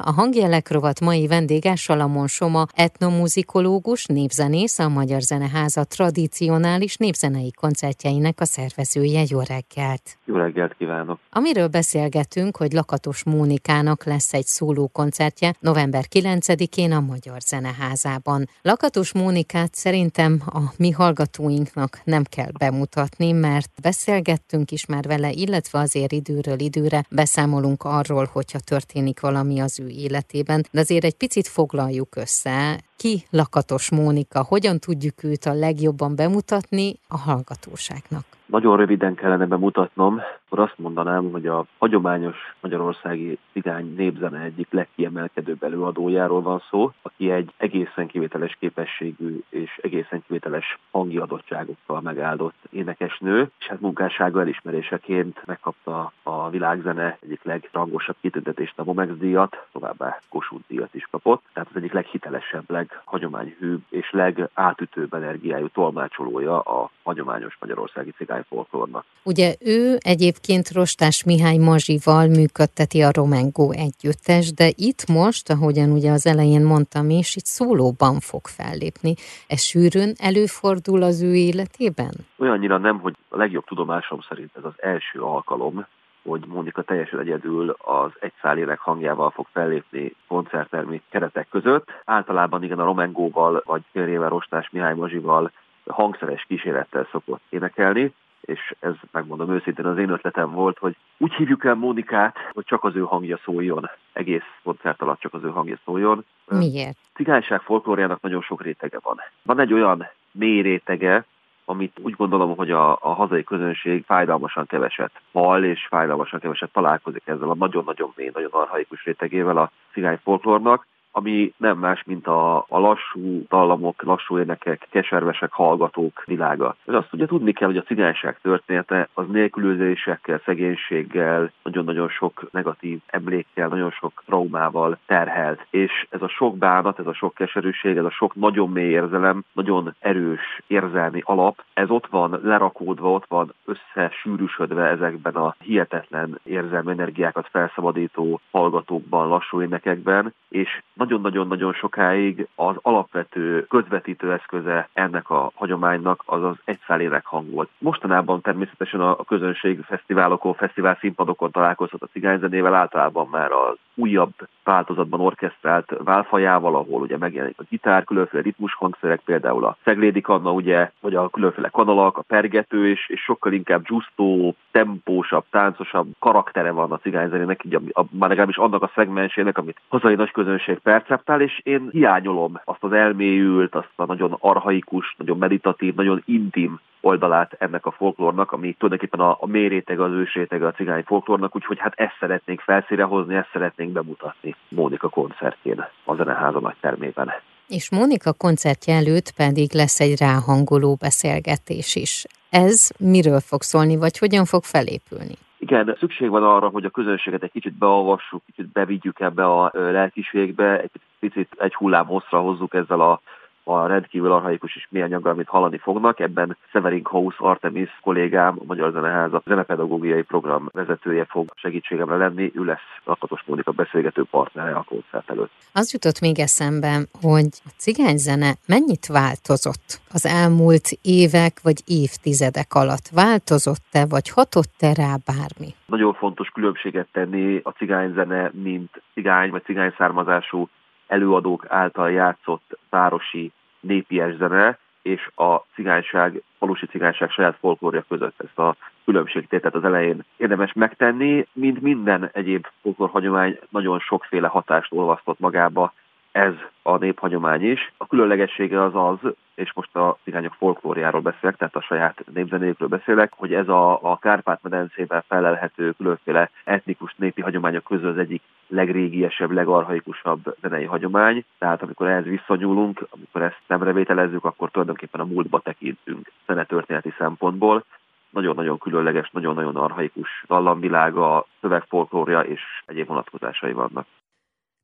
A hangjelek rovat mai vendége Salamon Soma, etnomuzikológus, népzenész, a Magyar Zeneháza tradicionális népzenei koncertjeinek a szervezője. Jó reggelt! Jó reggelt kívánok! Amiről beszélgetünk, hogy Lakatos Mónikának lesz egy szóló koncertje november 9-én a Magyar Zeneházában. Lakatos Mónikát szerintem a mi hallgatóinknak nem kell bemutatni, mert beszélgettünk is már vele, illetve azért időről időre beszámolunk arról, hogyha történik valami az ő életében, de azért egy picit foglaljuk össze, ki Lakatos Mónika, hogyan tudjuk őt a legjobban bemutatni a hallgatóságnak? Nagyon röviden kellene bemutatnom, akkor azt mondanám, hogy a hagyományos magyarországi cigány népzene egyik legkiemelkedőbb előadójáról van szó, aki egy egészen kivételes képességű és egészen kivételes hangi adottságokkal megáldott énekesnő, és hát munkássága elismeréseként megkapta a világzene egyik legrangosabb kitüntetést, a Momex díjat, továbbá Kossuth díjat is kapott, tehát az egyik leghitelesebb, leghagyományhűbb és legátütőbb energiájú tolmácsolója a hagyományos magyarországi cigány folklórnak. Ugye ő egyébként Rostás Mihály Mazsival működteti a Romengo együttes, de itt most, ahogyan ugye az elején mondtam is, itt szólóban fog fellépni. Ez sűrűn előfordul az ő életében? Olyannyira nem, hogy a legjobb tudomásom szerint ez az első alkalom, hogy Mónika teljesen egyedül az egy szálélek hangjával fog fellépni koncerttermi keretek között. Általában igen a Romengóval, vagy férjével Rostás Mihály Mazsival hangszeres kísérettel szokott énekelni, és ez megmondom őszintén az én ötletem volt, hogy úgy hívjuk el Mónikát, hogy csak az ő hangja szóljon, egész koncert alatt csak az ő hangja szóljon. Miért? Cigányság folklóriának nagyon sok rétege van. Van egy olyan mély rétege, amit úgy gondolom, hogy a, a hazai közönség fájdalmasan keveset hall, és fájdalmasan keveset találkozik ezzel a nagyon-nagyon mély, nagyon arhaikus rétegével a cigány folklórnak, ami nem más, mint a, a lassú dallamok, lassú énekek, keservesek, hallgatók világa. És azt ugye tudni kell, hogy a cigányság története az nélkülözésekkel, szegénységgel, nagyon-nagyon sok negatív emlékkel, nagyon sok traumával terhelt. És ez a sok bánat, ez a sok keserűség, ez a sok nagyon mély érzelem, nagyon erős érzelmi alap, ez ott van lerakódva, ott van összesűrűsödve ezekben a hihetetlen érzelmi energiákat felszabadító hallgatókban, lassú énekekben, és nagyon-nagyon-nagyon sokáig az alapvető közvetítő eszköze ennek a hagyománynak az az egyszálének hang volt. Mostanában természetesen a közönség fesztiválokon, fesztivál színpadokon találkozhat a cigányzenével, általában már az újabb változatban orkesztrált válfajával, ahol ugye megjelenik a gitár, különféle ritmus hangszerek, például a szeglédi kanna, ugye, vagy a különféle kanalak, a pergető, és, és sokkal inkább giusztó, tempósabb, táncosabb karaktere van a cigányzenének, így a, a, már legalábbis annak a szegmensének, amit hazai nagy közönség perceptál, és én hiányolom azt az elmélyült, azt a nagyon arhaikus, nagyon meditatív, nagyon intim oldalát ennek a folklórnak, ami tulajdonképpen a, a méréteg, az ősréteg a cigány folklórnak, úgyhogy hát ezt szeretnénk felszíre hozni, ezt szeretnénk bemutatni Mónika koncertjén a Zeneháza nagy termében. És Mónika koncertje előtt pedig lesz egy ráhangoló beszélgetés is. Ez miről fog szólni, vagy hogyan fog felépülni? Igen, szükség van arra, hogy a közönséget egy kicsit beolvassuk, kicsit bevigyük ebbe a lelkiségbe, egy picit egy hullám hosszra hozzuk ezzel a a rendkívül arhaikus és mély anyaggal, amit hallani fognak. Ebben Severin House Artemis kollégám, a Magyar Zeneháza zenepedagógiai program vezetője fog segítségemre lenni. Ő lesz Lakatos Mónika beszélgető partnere a koncert előtt. Az jutott még eszembe, hogy a cigányzene mennyit változott az elmúlt évek vagy évtizedek alatt? Változott-e, vagy hatott-e rá bármi? Nagyon fontos különbséget tenni a cigányzene, mint cigány vagy cigány származású előadók által játszott városi népies zene és a cigányság, falusi cigányság saját folklórja között ezt a különbségtétet az elején érdemes megtenni, mint minden egyéb folklórhagyomány nagyon sokféle hatást olvasztott magába, ez a néphagyomány is. A különlegessége az az, és most a cigányok folklóriáról beszélek, tehát a saját népzenékről beszélek, hogy ez a, a Kárpát-medencében felelhető különféle etnikus népi hagyományok közül az egyik legrégiesebb, legarhaikusabb zenei hagyomány. Tehát amikor ehhez visszanyúlunk, amikor ezt nem revételezzük, akkor tulajdonképpen a múltba tekintünk zenetörténeti szempontból nagyon-nagyon különleges, nagyon-nagyon arhaikus dallamvilága, szövegfolklória és egyéb vonatkozásai vannak.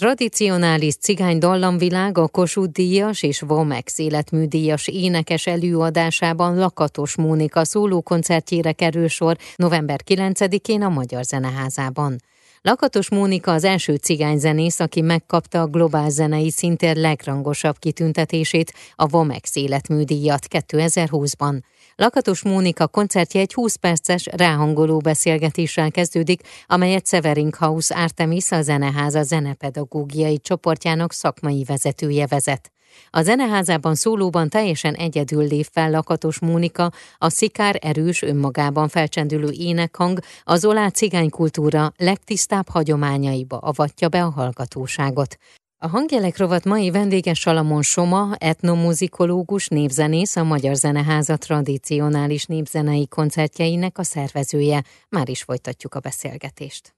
Tradicionális cigány dallamvilág a Kossuth díjas és Vomex életműdíjas énekes előadásában Lakatos Mónika szólókoncertjére kerül sor november 9-én a Magyar Zeneházában. Lakatos Mónika az első cigányzenész, aki megkapta a globál zenei szintér legrangosabb kitüntetését, a Vomex életműdíjat 2020-ban. Lakatos Mónika koncertje egy 20 perces ráhangoló beszélgetéssel kezdődik, amelyet Severing Artemis a Zeneháza zenepedagógiai csoportjának szakmai vezetője vezet. A zeneházában szólóban teljesen egyedül lép fel Lakatos Mónika, a szikár erős önmagában felcsendülő énekhang az olá cigánykultúra legtisztább hagyományaiba avatja be a hallgatóságot. A hangjelek rovat mai vendége Salamon Soma, etnomuzikológus, népzenész, a Magyar Zeneháza tradicionális népzenei koncertjeinek a szervezője. Már is folytatjuk a beszélgetést.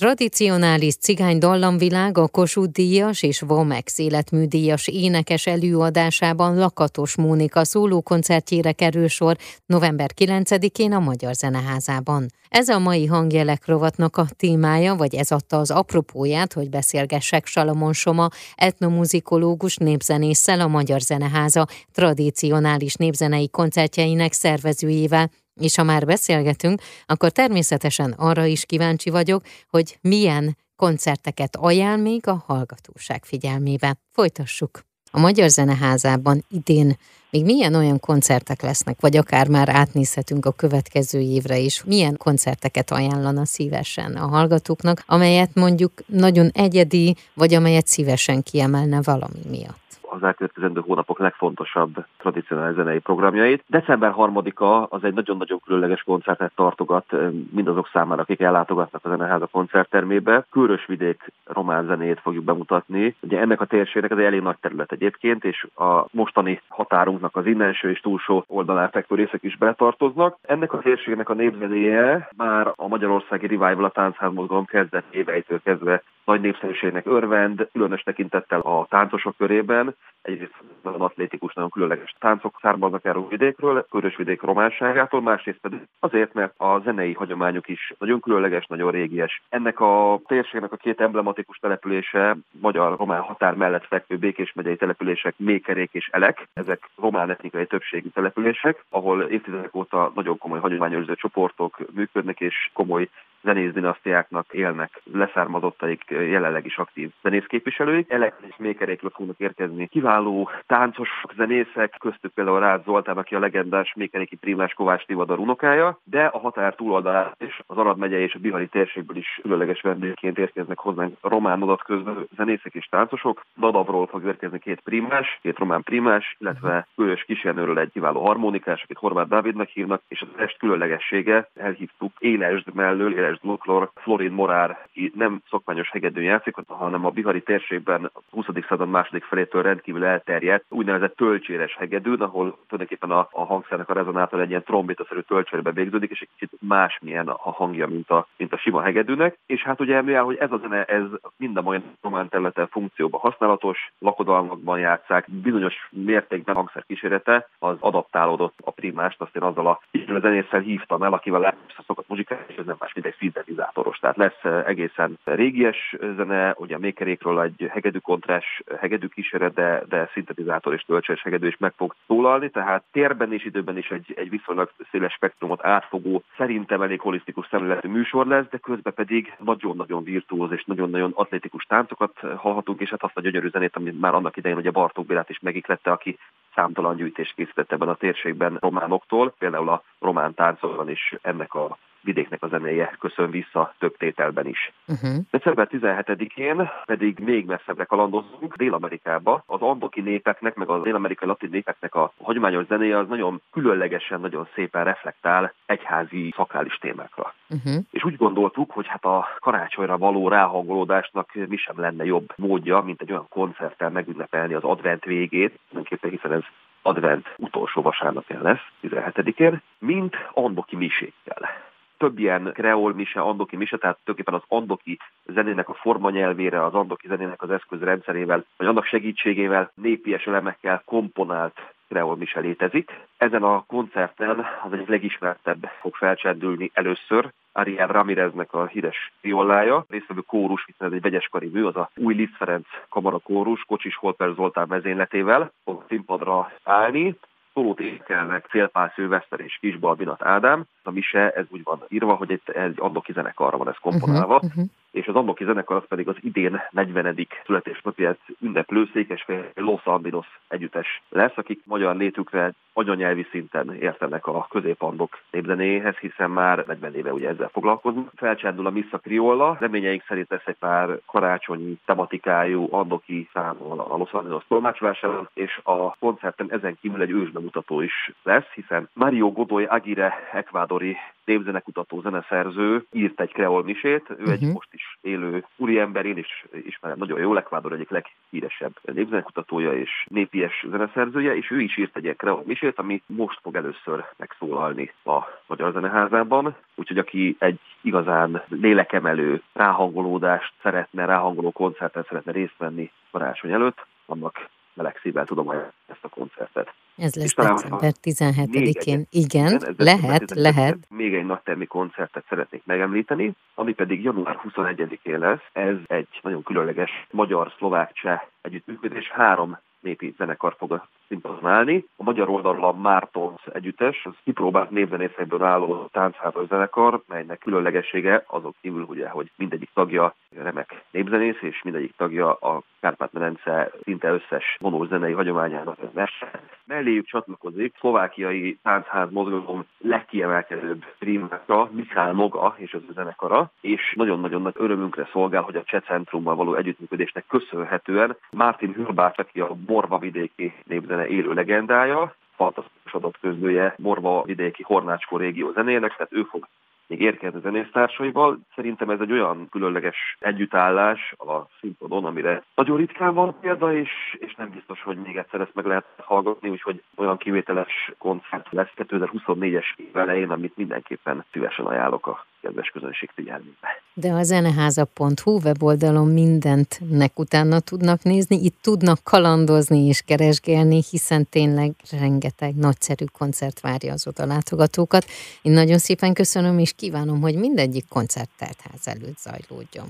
Tradicionális cigány dallamvilág a Kossuth Díjas és Vomex életműdíjas énekes előadásában Lakatos Mónika szólókoncertjére kerül sor november 9-én a Magyar Zeneházában. Ez a mai hangjelek rovatnak a témája, vagy ez adta az apropóját, hogy beszélgessek Salamon Soma, etnomuzikológus népzenésszel a Magyar Zeneháza tradicionális népzenei koncertjeinek szervezőjével, és ha már beszélgetünk, akkor természetesen arra is kíváncsi vagyok, hogy milyen koncerteket ajánl még a hallgatóság figyelmébe. Folytassuk. A Magyar Zeneházában idén még milyen olyan koncertek lesznek, vagy akár már átnézhetünk a következő évre is, milyen koncerteket ajánlana szívesen a hallgatóknak, amelyet mondjuk nagyon egyedi, vagy amelyet szívesen kiemelne valami miatt az elkövetkezendő hónapok legfontosabb tradicionális zenei programjait. December 3-a az egy nagyon-nagyon különleges koncertet tartogat mindazok számára, akik ellátogatnak a Zeneháza koncerttermébe. vidék román zenét fogjuk bemutatni. Ugye ennek a térségnek ez egy elég nagy terület egyébként, és a mostani határunknak az innenső és túlsó oldalán fekvő részek is betartoznak. Ennek a térségnek a népzenéje már a Magyarországi Revival a táncházmozgalom kezdet éveitől kezdve nagy népszerűségnek örvend, különös tekintettel a táncosok körében. Egyrészt nagyon atlétikus, nagyon különleges táncok származnak erről vidékről, vidék románságától, másrészt pedig azért, mert a zenei hagyományuk is nagyon különleges, nagyon régies. Ennek a térségnek a két emblematikus települése magyar-román határ mellett fekvő Békés megyei települések Mékerék és Elek. Ezek román etnikai többségű települések, ahol évtizedek óta nagyon komoly hagyományőrző csoportok működnek, és komoly zenész dinasztiáknak élnek leszármazottaik jelenleg is aktív zenészképviselőik. Elektrés mékerékről fognak érkezni kiváló táncosok, zenészek, köztük például Rád Zoltán, aki a legendás mékeréki primás Kovács Tivadar unokája, de a határ túloldalán is az Arad megye és a Bihari térségből is különleges vendégként érkeznek hozzánk román adat közben zenészek és táncosok. Dadavról fog érkezni két primás, két román primás, illetve Kőös Kisjenőről egy kiváló harmonikás, akit Horváth Dávidnak hívnak, és az est különlegessége, elhívtuk Élesd mellől, Élesd András Dluklor, Florin Morár, nem szokványos hegedű játszik, hanem a bihari térségben a 20. század második felétől rendkívül elterjedt úgynevezett tölcséres hegedűn, ahol tulajdonképpen a, a hangszernek a rezonátor egy ilyen trombitaszerű tölcsérbe végződik, és egy kicsit másmilyen a hangja, mint a, mint a sima hegedűnek. És hát ugye mivel, hogy ez a zene, ez minden olyan román területen funkcióban használatos, lakodalmakban játszák, bizonyos mértékben hangszer kísérete, az adaptálódott a primást, azt én azzal a, a zenésszel hívtam el, akivel a szokott muzsikát, és ez nem más, mint egy szintetizátoros. Tehát lesz eh, egészen régies zene, ugye a mékerékről egy hegedű kontrás, hegedű kísérlet, de, de szintetizátor és töltséges hegedű is meg fog szólalni, tehát térben és időben is egy, egy viszonylag széles spektrumot átfogó, szerintem elég holisztikus szemléletű műsor lesz, de közben pedig nagyon-nagyon virtuóz és nagyon-nagyon atlétikus táncokat hallhatunk, és hát azt a gyönyörű zenét, amit már annak idején ugye Bartók Bélát is megiklette, aki számtalan gyűjtést készített ebben a térségben románoktól, például a román táncokban is ennek a vidéknek a zenéje köszön vissza több tételben is. Uh-huh. December 17-én pedig még messzebbre kalandozunk Dél-Amerikába. Az andoki népeknek, meg az dél-amerikai latin népeknek a hagyományos zenéje az nagyon különlegesen, nagyon szépen reflektál egyházi szakrális témákra. Uh-huh. És úgy gondoltuk, hogy hát a karácsonyra való ráhangolódásnak mi sem lenne jobb módja, mint egy olyan koncerttel megünnepelni az advent végét, hiszen ez advent utolsó vasárnapján lesz, 17-én, mint andoki misékkel több ilyen kreol mise, andoki mise, tehát tulajdonképpen az andoki zenének a formanyelvére, az andoki zenének az eszközrendszerével, vagy annak segítségével népies elemekkel komponált kreol mise létezik. Ezen a koncerten az egyik legismertebb fog felcsendülni először, Ariel Ramireznek a híres violája, résztvevő kórus, hiszen ez egy vegyes mű, az a új Liszt Ferenc kamara kórus, Kocsis Holper Zoltán vezényletével fog színpadra állni, szólót énekelnek Célpál Szilveszter és Kisbalbinat Ádám. A mise, ez úgy van írva, hogy egy, egy andoki zenekarra van ez komponálva, uh-huh, uh-huh és az Andoki zenekar az pedig az idén 40. születésnapját ünneplő Székesfél Los Andinos együttes lesz, akik magyar létükre anyanyelvi szinten értenek a középandok népzenéhez, hiszen már 40 éve ugye ezzel foglalkozunk. Felcsendül a Missa Criolla, reményeink szerint lesz egy pár karácsonyi tematikájú andoki számol a Los Andinos tolmácsolásáról, és a koncerten ezen kívül egy ősbemutató is lesz, hiszen Mario Godoy Aguirre, ekvádori népzenekutató zeneszerző írt egy kreol misét, ő uh-huh. egy mhm. most is élő úriember, én is ismerem nagyon jól, Ekvádor egyik leghíresebb népzenekutatója és népies zeneszerzője, és ő is írt egy ilyen misét, ami most fog először megszólalni a Magyar Zeneházában, úgyhogy aki egy igazán lélekemelő ráhangolódást szeretne, ráhangoló koncerten szeretne részt venni karácsony előtt, annak meleg szívvel tudom ezt a koncertet. Ez lesz december 17-én. Igen, igen lehet, lehet. Még egy nagytermi koncertet szeretnék megemlíteni, ami pedig január 21-én lesz. Ez egy nagyon különleges magyar-szlovák-cseh együttműködés. Három népi zenekar fog a színpadon állni. A magyar oldalról a Mártons együttes, az kipróbált névzenészekből álló táncházas zenekar, melynek különlegessége azok kívül, ugye, hogy mindegyik tagja remek népzenész, és mindegyik tagja a Kárpát-medence szinte összes vonós zenei hagyományának versen. Melléjük csatlakozik szlovákiai táncház mozgalom legkiemelkedőbb primáka, Michal Noga és az ő zenekara, és nagyon-nagyon nagy örömünkre szolgál, hogy a Cseh Centrummal való együttműködésnek köszönhetően Martin Hürbács, aki a Morva vidéki népzene élő legendája, fantasztikus adatközlője Morva vidéki Hornácskó régió zenének, tehát ő fog még érkezni zenésztársaival. Szerintem ez egy olyan különleges együttállás a színpadon, amire nagyon ritkán van példa, és, és nem biztos, hogy még egyszer ezt meg lehet hallgatni, úgyhogy olyan kivételes koncert lesz 2024-es év elején, amit mindenképpen szívesen ajánlok a kedves közönség figyelmébe. De a zeneháza.hu weboldalon mindentnek utána tudnak nézni, itt tudnak kalandozni és keresgélni, hiszen tényleg rengeteg nagyszerű koncert várja az oda látogatókat. Én nagyon szépen köszönöm, és kívánom, hogy mindegyik koncert teltház előtt zajlódjon.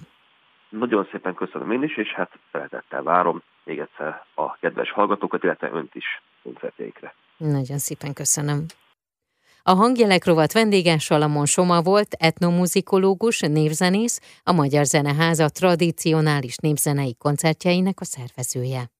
Nagyon szépen köszönöm én is, és hát szeretettel várom még egyszer a kedves hallgatókat, illetve önt is koncertjeikre. Nagyon szépen köszönöm. A hangjelek rovat vendége Salamon Soma volt, etnomuzikológus, névzenész, a Magyar Zeneháza tradicionális népzenei koncertjeinek a szervezője.